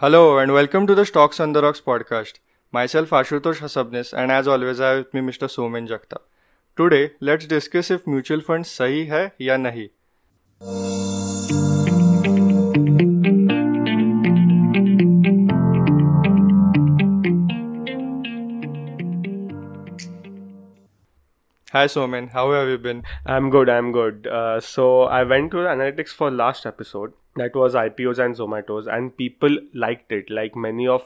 Hello and welcome to the Stocks on the Rocks podcast. Myself Ashutosh Hasabnis and as always I have with me Mr. Somen Jagtap. Today let's discuss if mutual funds sahi hai ya nahi. Hi Somen. how have you been? I'm good, I'm good. Uh, so I went to the analytics for last episode that was IPOs and Zomatos, and people liked it. Like many of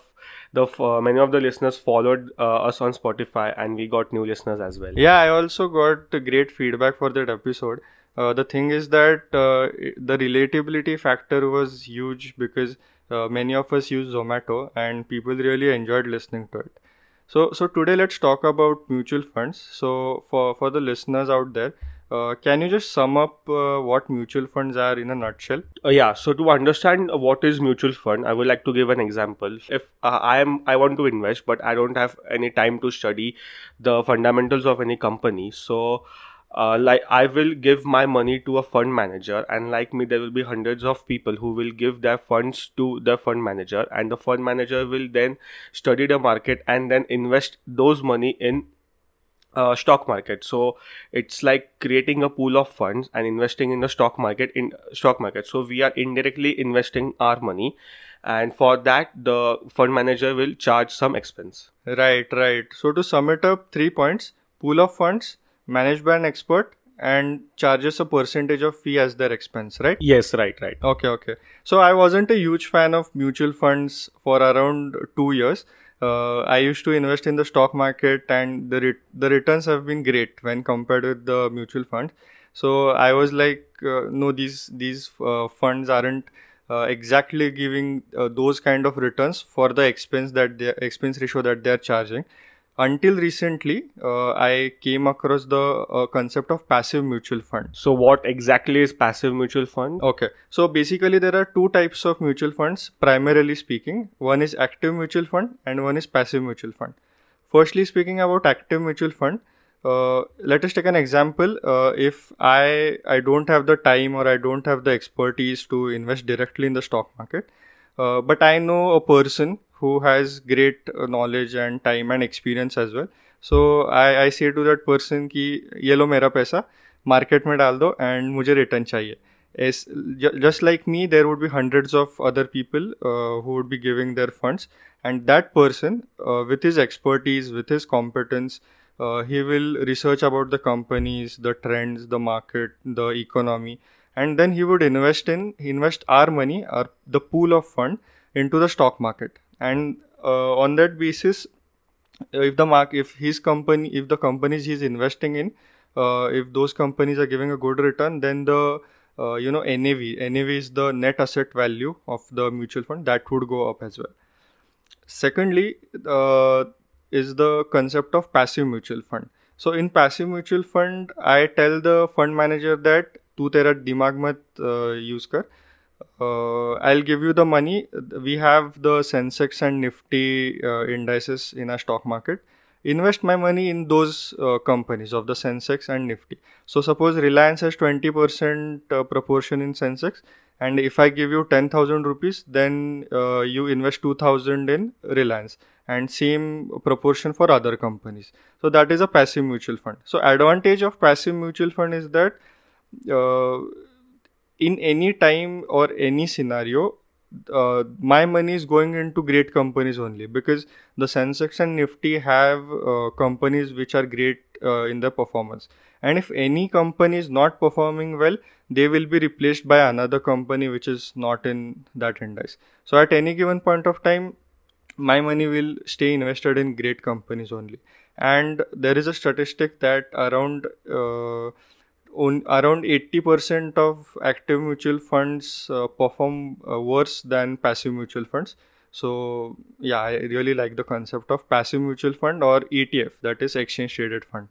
the uh, many of the listeners followed uh, us on Spotify, and we got new listeners as well. Yeah, I also got great feedback for that episode. Uh, the thing is that uh, the relatability factor was huge because uh, many of us use Zomato, and people really enjoyed listening to it. So, so today let's talk about mutual funds. So, for for the listeners out there, uh, can you just sum up uh, what mutual funds are in a nutshell? Uh, yeah. So to understand what is mutual fund, I would like to give an example. If uh, I am I want to invest, but I don't have any time to study the fundamentals of any company, so uh, like I will give my money to a fund manager, and like me, there will be hundreds of people who will give their funds to the fund manager, and the fund manager will then study the market and then invest those money in uh, stock market so it's like creating a pool of funds and investing in the stock market in stock market so we are indirectly investing our money and for that the fund manager will charge some expense Right, right. So to sum it up, three points: pool of funds, managed by an expert, and charges a percentage of fee as their expense. Right? yes right right Okay, okay. So I wasn't a huge fan of mutual funds for around two years. Uh, I used to invest in the stock market, and the ret- the returns have been great when compared with the mutual funds. So I was like, uh, no, these these uh, funds aren't uh, exactly giving uh, those kind of returns for the expense that the expense ratio that they are charging. Until recently, uh, I came across the uh, concept of passive mutual fund. so what exactly is passive mutual fund Okay, so basically there are two types of mutual funds, primarily speaking. One is active mutual fund and one is passive mutual fund. Firstly, speaking about active mutual fund, uh, let us take an example. Uh, if I I don't have the time or I don't have the expertise to invest directly in the stock market, uh, but I know a person who has great uh, knowledge and time and experience as well. So I I say to that person कि ये लो मेरा पैसा market में डाल दो and मुझे return चाहिए is ju- just like me there would be hundreds of other people uh, who would be giving their funds and that person uh, with his expertise with his competence uh, he will research about the companies the trends the market the economy and then he would invest in invest our money or the pool of fund into the stock market. And uh, on that basis if the mark if his company if the companies he's investing in uh, if those companies are giving a good return then the uh, you know nav nav is the net asset value of the mutual fund that would go up as well. Secondly uh, is the concept of passive mutual fund. So in passive mutual fund i tell the fund manager that तू तेरा दिमाग मत use कर uh, I'll give you the money. We have the Sensex and Nifty uh, indices in our stock market. Invest my money in those uh, companies of the Sensex and Nifty. So suppose Reliance has 20% uh, proportion in Sensex, and if I give you 10,000 rupees, then uh, you invest 2,000 in Reliance, and same proportion for other companies. So that is a passive mutual fund. So advantage of passive mutual fund is that uh, in any time or any scenario uh, my money is going into great companies only because the sensex and nifty have uh, companies which are great uh, in their performance. And if any company is not performing well they will be replaced by another company which is not in that index so at any given point of time my money will stay invested in great companies only. And there is a statistic that around uh, on, around 80% of active mutual funds uh, perform uh, worse than passive mutual funds so yeah i really like the concept of passive mutual fund or etf that is exchange traded fund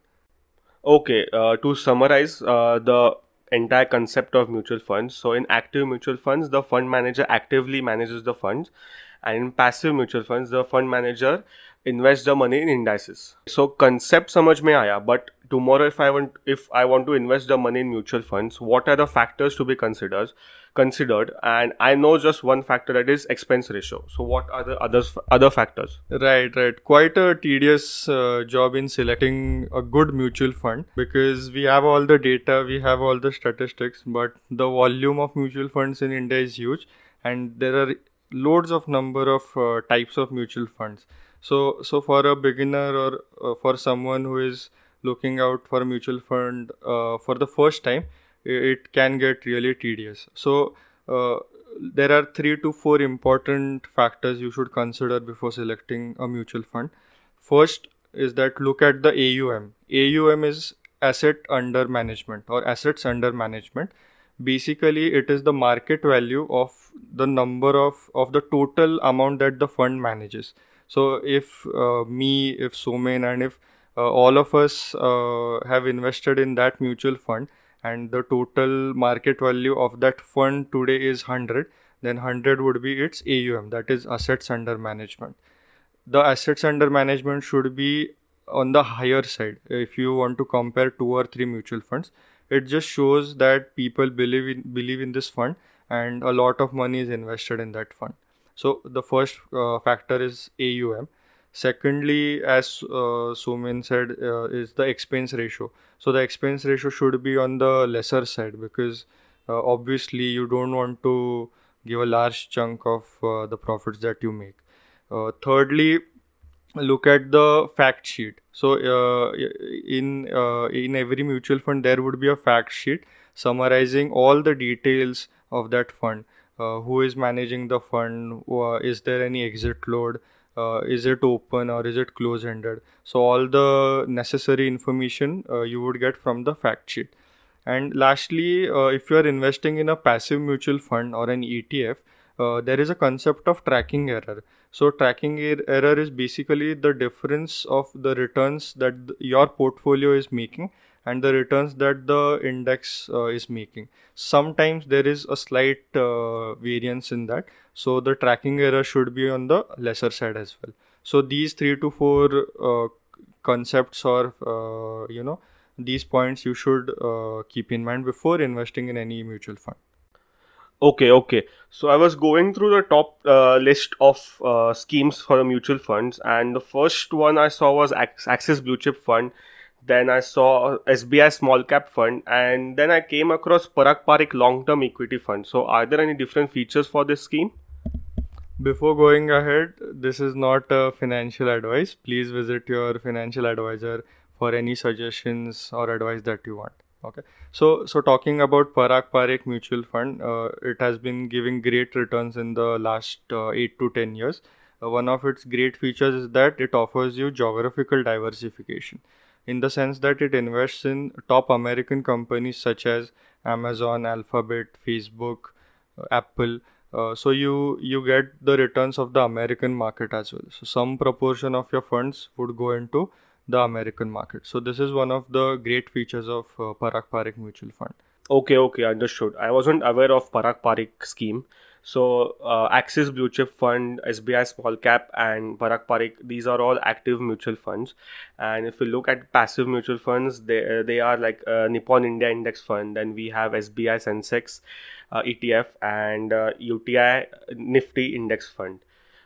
Okay, uh, to summarize uh, the entire concept of mutual funds. So, in active mutual funds, the fund manager actively manages the funds, and in passive mutual funds the fund manager invests the money in indices. So concept samajh mein aaya but tomorrow if i want if i want to invest the money in mutual funds what are the factors to be considered considered? And i know just one factor that is expense ratio. So what are the others other factors? Right right. Quite a tedious uh, job in selecting a good mutual fund because we have all the data we have all the statistics but the volume of mutual funds in india is huge and there are loads of number of uh, types of mutual funds so so for a beginner or uh, for someone who is looking out for mutual fund uh, for the first time it can get really tedious. So uh, there are three to four important factors you should consider before selecting a mutual fund. First is that look at the aum aum is asset under management or assets under management. Basically it is the market value of the number of of the total amount that the fund manages so if uh, me if somen and if uh, all of us uh, have invested in that mutual fund and the total market value of that fund today is 100 then 100 would be its aum that is assets under management. The assets under management should be on the higher side. If you want to compare two or three mutual funds it just shows that people believe in believe in this fund and a lot of money is invested in that fund so the first uh, factor is aum secondly as uh, Somen said uh, is the expense ratio. So the expense ratio should be on the lesser side because uh, obviously you don't want to give a large chunk of uh, the profits that you make. Uh, thirdly look at the fact sheet. So uh, in in every mutual fund there would be a fact sheet summarizing all the details of that fund who is managing the fund? Is there any exit load? Uh, is it open or is it close ended so all the necessary information uh, you would get from the fact sheet. And lastly uh, if you are investing in a passive mutual fund or an etf uh, there is a concept of tracking error. So tracking er- error is basically the difference of the returns that th- your portfolio is making and the returns that the index uh, is making. Sometimes there is a slight uh, variance in that. So the tracking error should be on the lesser side as well. So these three to four uh, concepts or uh, you know these points you should uh, keep in mind before investing in any mutual fund. Okay, okay. So I was going through the top uh, list of schemes for mutual funds, and the first one I saw was Axis Blue Chip Fund, then I saw SBI Small Cap Fund, and then I came across Parag Parikh Long Term Equity Fund. So, are there any different features for this scheme? Before going ahead, this is not a financial advice. Please visit your financial advisor for any suggestions or advice that you want. Okay. So, so talking about Parag Parikh Mutual Fund, uh, it has been giving great returns in the last uh, eight to ten years. Uh, one of its great features is that it offers you geographical diversification in the sense that it invests in top American companies such as Amazon, Alphabet, Facebook, uh, Apple. Uh, so you you get the returns of the American market as well. So some proportion of your funds would go into the American market. So this is one of the great features of uh, Parag Parikh Mutual Fund. Okay, okay, understood. I wasn't aware of Parag Parikh scheme. So uh, Axis Blue Chip Fund, SBI Small Cap, and Parag Parikh, these are all active mutual funds. And if you look at passive mutual funds, they they are like uh, Nippon India Index Fund. Then we have SBI Sensex uh, ETF and UTI uh, Nifty Index Fund.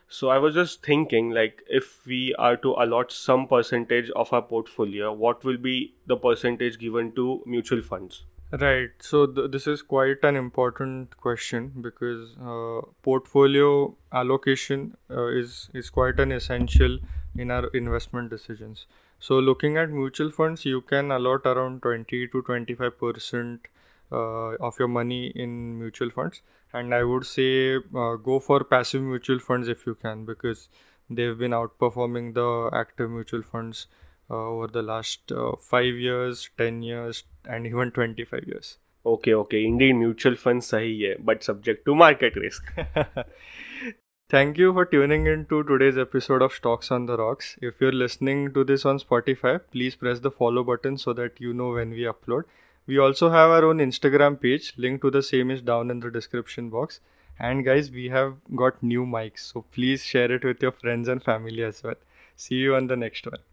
So I was just thinking, like, if we are to allot some percentage of our portfolio, what will be the percentage given to mutual funds? Right. So th- this is quite an important question because uh, portfolio allocation uh, is is quite an essential in our investment decisions. So looking at mutual funds, you can allot around 20 to 25 percent uh, of your money in mutual funds, and I would say uh, go for passive mutual funds if you can because they've been outperforming the active mutual funds uh, over the last five years, 10 years, and even twenty five years okay okay Indian mutual fund सही है but subject to market risk thank you for tuning in to today's episode of stocks on the rocks if you are listening to this on Spotify please press the follow button so that you know when we upload we also have our own Instagram page link to the same is down in the description box and guys we have got new mics so please share it with your friends and family as well see you on the next one